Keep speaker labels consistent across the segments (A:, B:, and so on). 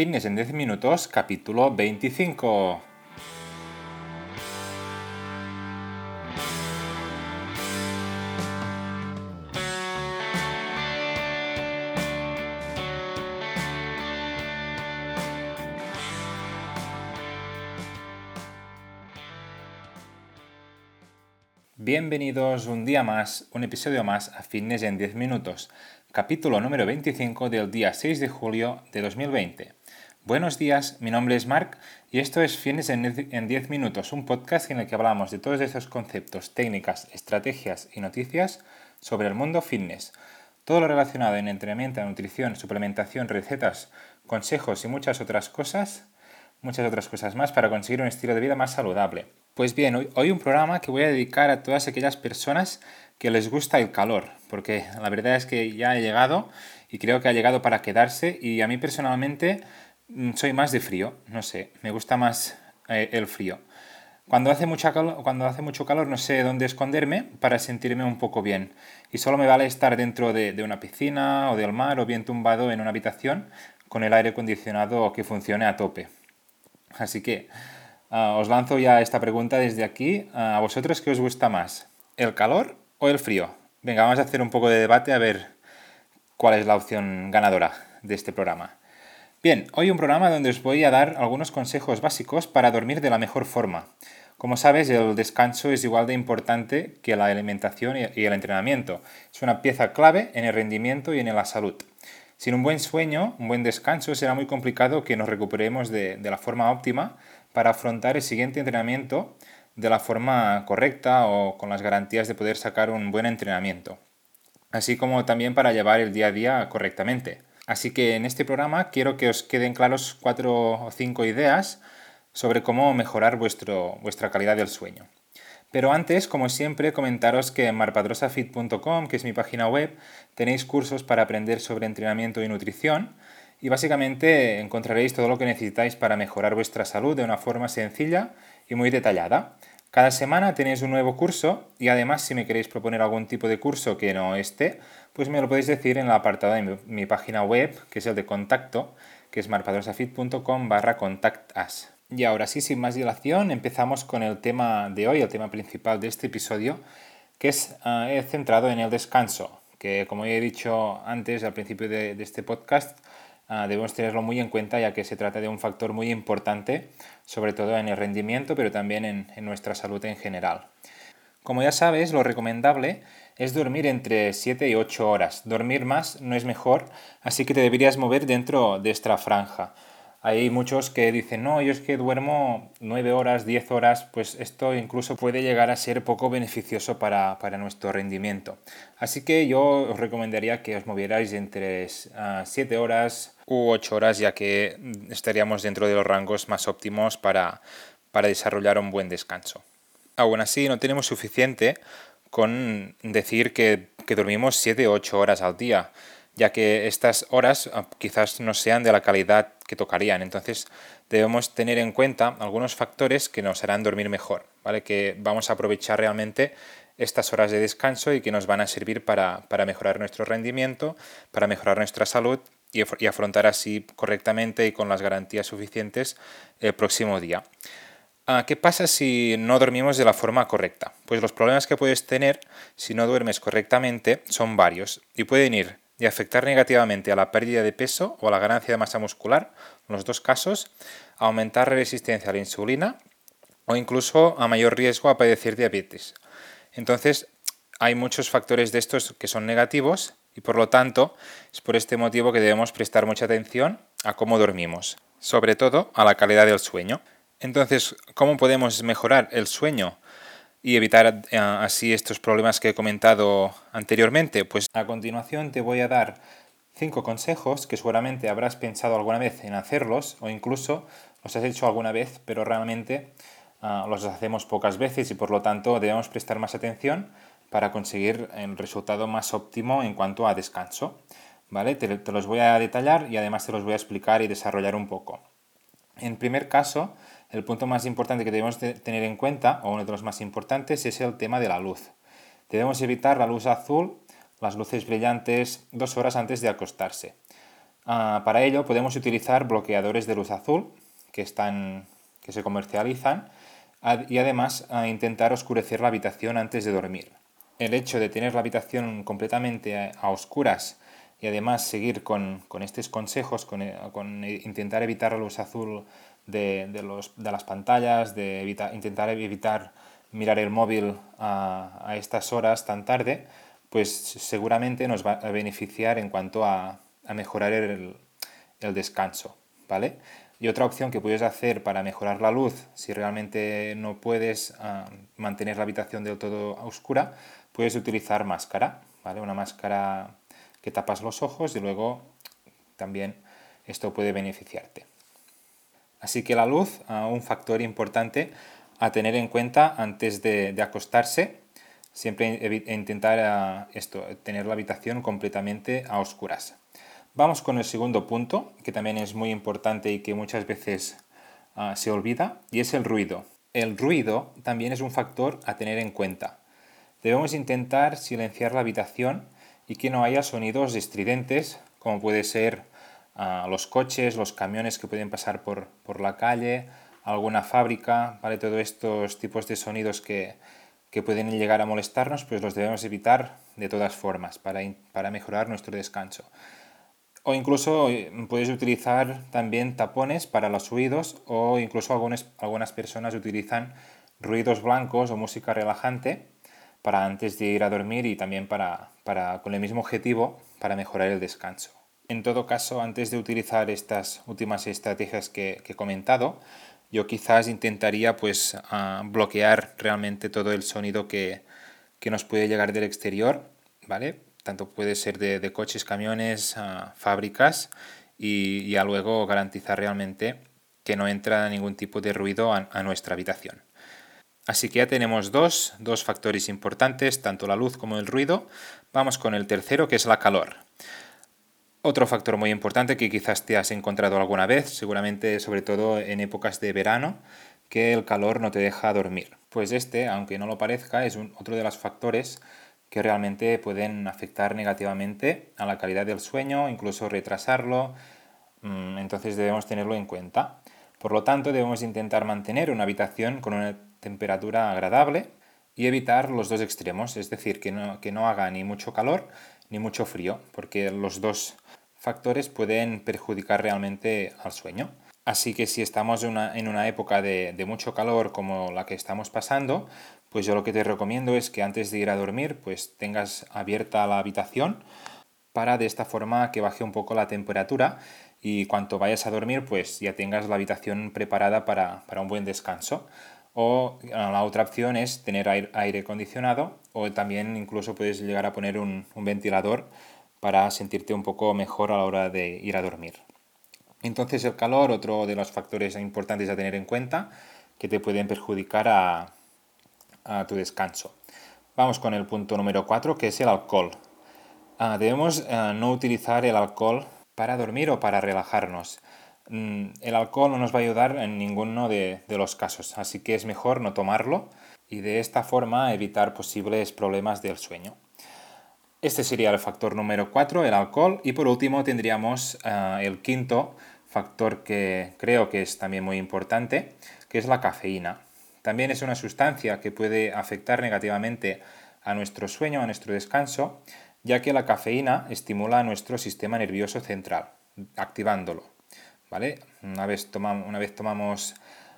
A: Fitness en 10 minutos, capítulo 25. Bienvenidos un día más, un episodio más a Fitness en 10 minutos, capítulo número 25 del día 6 de julio de 2020. Buenos días, mi nombre es Marc y esto es Fitness en 10 minutos, un podcast en el que hablamos de todos estos conceptos, técnicas, estrategias y noticias sobre el mundo fitness. Todo lo relacionado en entrenamiento, nutrición, suplementación, recetas, consejos y muchas otras cosas, muchas otras cosas más para conseguir un estilo de vida más saludable. Pues bien, hoy, un programa que voy a dedicar a todas aquellas personas que les gusta el calor, porque la verdad es que ya ha llegado y creo que ha llegado para quedarse y a mí personalmente mm, soy más de frío, no sé, me gusta más eh, el frío. Cuando hace, mucha cuando hace mucho calor no sé dónde esconderme para sentirme un poco bien. Y solo me vale estar dentro de, de, una piscina o del mar o bien tumbado en una habitación con el aire acondicionado que funcione a tope. Así que Ah, os lanzo ya esta pregunta desde aquí. Ah, ¿A vosotros qué os gusta más? ¿El calor o el frío? Venga, vamos a hacer un poco de debate a ver cuál es la opción ganadora de este programa. Bien, hoy un programa donde os voy a dar algunos consejos básicos para dormir de la mejor forma. Como sabes, el descanso es igual de importante que la alimentación y el entrenamiento. Es una pieza clave en el rendimiento y en la salud. Sin un buen sueño, un buen descanso, será muy complicado que nos recuperemos de, de la forma óptima para afrontar el siguiente entrenamiento de la forma correcta o con las garantías de poder sacar un buen entrenamiento, así como también para llevar el día a día correctamente. Así que en este programa quiero que os queden claros cuatro o cinco ideas sobre cómo mejorar vuestro, vuestra calidad del sueño. Pero antes, como siempre, comentaros que en marpadrosafit.com, que es mi página web, tenéis cursos para aprender sobre entrenamiento y nutrición, y básicamente encontraréis todo lo que necesitáis para mejorar vuestra salud de una forma sencilla y muy detallada. Cada semana tenéis un nuevo curso y además si me queréis proponer algún tipo de curso que no esté, pues me lo podéis decir en la apartado de mi, página web, que es el de contacto, que es marpadrosafit.com barra contactas. Y ahora sí, sin más dilación, empezamos con el tema de hoy, el tema principal de este episodio, que es uh, centrado en el descanso, que como he dicho antes al principio de este podcast, Ah, debemos tenerlo muy en cuenta ya que se trata de un factor muy importante, sobre todo en el rendimiento, pero también en, nuestra salud en general. Como ya sabes, lo recomendable es dormir entre 7 y 8 horas. Dormir más no es mejor, así que te deberías mover dentro de esta franja. Hay muchos que dicen, no, yo es que duermo 9 horas, 10 horas, pues esto incluso puede llegar a ser poco beneficioso para, nuestro rendimiento. Así que yo os recomendaría que os movierais entre 7 ah, horas u 8 horas, ya que estaríamos dentro de los rangos más óptimos para, desarrollar un buen descanso. Aún así, no tenemos suficiente con decir que, que dormimos 7 o 8 horas al día ya que estas horas ah, quizás no sean de la calidad que tocarían. Entonces debemos tener en cuenta algunos factores que nos harán dormir mejor, ¿vale? que vamos a aprovechar realmente estas horas de descanso y que nos van a servir para, mejorar nuestro rendimiento, para mejorar nuestra salud y, afrontar así correctamente y con las garantías suficientes el próximo día. Ah, ¿Qué pasa si no dormimos de la forma correcta? Pues los problemas que puedes tener si no duermes correctamente son varios y pueden ir y afectar negativamente a la pérdida de peso o a la ganancia de masa muscular, en los dos casos, aumentar la resistencia a la insulina o incluso a mayor riesgo a padecer diabetes. Entonces, hay muchos factores de estos que son negativos y por lo tanto es por este motivo que debemos prestar mucha atención a cómo dormimos, sobre todo a la calidad del sueño. Entonces, ¿cómo podemos mejorar el sueño? Y evitar eh, así estos problemas que he comentado anteriormente? Pues a continuación te voy a dar cinco consejos que seguramente habrás pensado alguna vez en hacerlos o incluso los has hecho alguna vez, pero realmente ah, los hacemos pocas veces y por lo tanto debemos prestar más atención para conseguir el resultado más óptimo en cuanto a descanso. ¿Vale? Te, te los voy a detallar y además te los voy a explicar y desarrollar un poco. En primer caso, el punto más importante que debemos tener en cuenta, o uno de los más importantes, es el tema de la luz. Debemos evitar la luz azul, las luces brillantes, dos horas antes de acostarse. Ah, para ello podemos utilizar bloqueadores de luz azul que, están, que se comercializan y además intentar oscurecer la habitación antes de dormir. El hecho de tener la habitación completamente a oscuras y además seguir con, estos consejos, con, intentar evitar la luz azul de, las pantallas, de intentar evitar mirar el móvil a, estas horas tan tarde, pues seguramente nos va a beneficiar en cuanto a, mejorar el, descanso, ¿vale? Y otra opción que puedes hacer para mejorar la luz, si realmente no puedes ah, mantener la habitación del todo oscura, puedes utilizar máscara, ¿vale? Una máscara que tapas los ojos y luego también esto puede beneficiarte. Así que la luz, ah, un factor importante a tener en cuenta antes de, acostarse, siempre intentar ah, esto, tener la habitación completamente a oscuras. Vamos con el segundo punto, que también es muy importante y que muchas veces ah, se olvida, y es el ruido. El ruido también es un factor a tener en cuenta. Debemos intentar silenciar la habitación y que no haya sonidos estridentes, como puede ser ah, los coches, los camiones que pueden pasar por, la calle, alguna fábrica, ¿vale? Todos estos tipos de sonidos que, pueden llegar a molestarnos, pues los debemos evitar de todas formas para, para mejorar nuestro descanso. O incluso eh, puedes utilizar también tapones para los oídos o incluso algunas, algunas personas utilizan ruidos blancos o música relajante para antes de ir a dormir y también para, con el mismo objetivo para mejorar el descanso. En todo caso, antes de utilizar estas últimas estrategias que, he comentado, yo quizás intentaría pues bloquear realmente todo el sonido que, nos puede llegar del exterior, ¿vale? Tanto puede ser de, coches, camiones, fábricas y ya luego garantizar realmente que no entra ningún tipo de ruido a nuestra habitación. Así que ya tenemos dos, factores importantes, tanto la luz como el ruido. Vamos con el tercero, que es la calor. Otro factor muy importante que quizás te has encontrado alguna vez, seguramente sobre todo en épocas de verano, que el calor no te deja dormir. Pues este, aunque no lo parezca, es otro de los factores que realmente pueden afectar negativamente a la calidad del sueño, incluso retrasarlo, mm, entonces debemos tenerlo en cuenta. Por lo tanto, debemos intentar mantener una habitación con una temperatura agradable y evitar los dos extremos, es decir, que no, que no haga ni mucho calor ni mucho frío, porque los dos factores pueden perjudicar realmente al sueño. Así que si estamos en una, época de, mucho calor como la que estamos pasando, pues yo lo que te recomiendo es que antes de ir a dormir, pues tengas abierta la habitación para de esta forma que baje un poco la temperatura y cuando vayas a dormir, pues ya tengas la habitación preparada para, para un buen descanso. O eh, la otra opción es tener aire, acondicionado o también incluso puedes llegar a poner un, ventilador para sentirte un poco mejor a la hora de ir a dormir. Entonces el calor, otro de los factores importantes a tener en cuenta que te pueden perjudicar a, tu descanso. Vamos con el punto número 4 que es el alcohol. Ah, debemos eh, no utilizar el alcohol para dormir o para relajarnos. Mm, el alcohol no nos va a ayudar en ninguno de, los casos, así que es mejor no tomarlo y de esta forma evitar posibles problemas del sueño. Este sería el factor número 4, el alcohol. Y por último tendríamos eh, el quinto factor que creo que es también muy importante, que es la cafeína. También es una sustancia que puede afectar negativamente a nuestro sueño, a nuestro descanso, ya que la cafeína estimula nuestro sistema nervioso central, activándolo. Una vez, una vez tomamos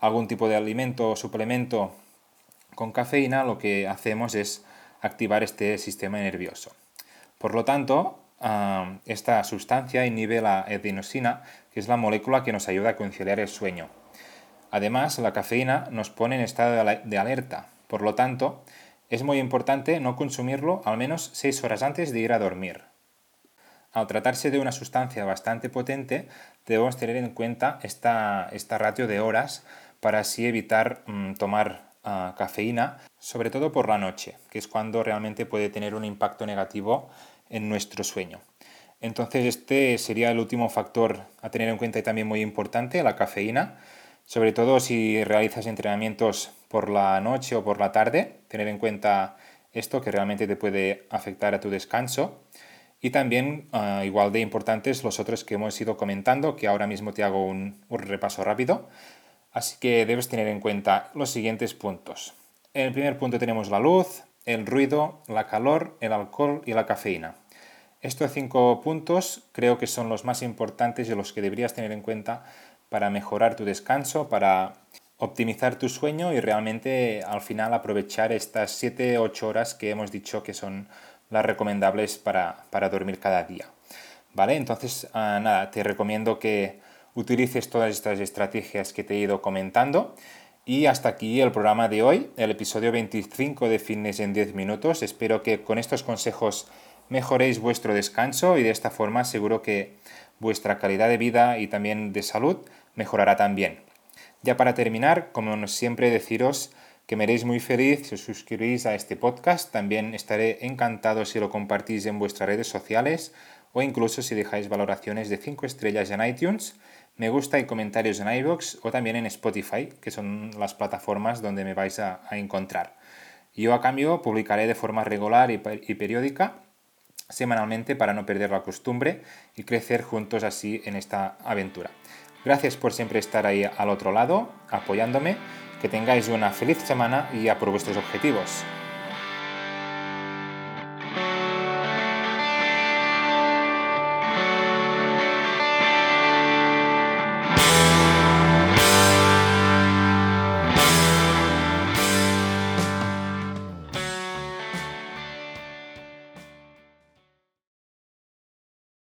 A: algún tipo de alimento o suplemento con cafeína, lo que hacemos es activar este sistema nervioso. Por lo tanto, ah, esta sustancia inhibe la adenosina, que es la molécula que nos ayuda a conciliar el sueño. Además, la cafeína nos pone en estado de alerta. Por lo tanto, es muy importante no consumirlo al menos 6 horas antes de ir a dormir. Al tratarse de una sustancia bastante potente, debemos tener en cuenta esta, ratio de horas para así evitar mm, tomar ah, cafeína, sobre todo por la noche, que es cuando realmente puede tener un impacto negativo en nuestro sueño. Entonces este sería el último factor a tener en cuenta y también muy importante, la cafeína, sobre todo si realizas entrenamientos por la noche o por la tarde, tener en cuenta esto que realmente te puede afectar a tu descanso y también ah, igual de importantes los otros que hemos ido comentando, que ahora mismo te hago un, repaso rápido. Así que debes tener en cuenta los siguientes puntos. En el primer punto tenemos la luz, el ruido, la calor, el alcohol y la cafeína. Estos cinco puntos creo que son los más importantes y los que deberías tener en cuenta para mejorar tu descanso, para optimizar tu sueño y realmente al final aprovechar estas 7-8 horas que hemos dicho que son las recomendables para, dormir cada día. ¿Vale? Entonces, ah, nada, te recomiendo que utilices todas estas estrategias que te he ido comentando. Y hasta aquí el programa de hoy, el episodio 25 de Fitness en 10 minutos. Espero que con estos consejos mejoréis vuestro descanso y de esta forma seguro que vuestra calidad de vida y también de salud mejorará también. Ya para terminar, como siempre deciros que me haréis muy feliz si os suscribís a este podcast. También estaré encantado si lo compartís en vuestras redes sociales o incluso si dejáis valoraciones de 5 estrellas en iTunes, me gusta y comentarios en iVoox o también en Spotify, que son las plataformas donde me vais a, encontrar. Yo a cambio publicaré de forma regular y, y periódica semanalmente para no perder la costumbre y crecer juntos así en esta aventura. Gracias por siempre estar ahí al otro lado, apoyándome que tengáis una feliz semana y a por vuestros objetivos.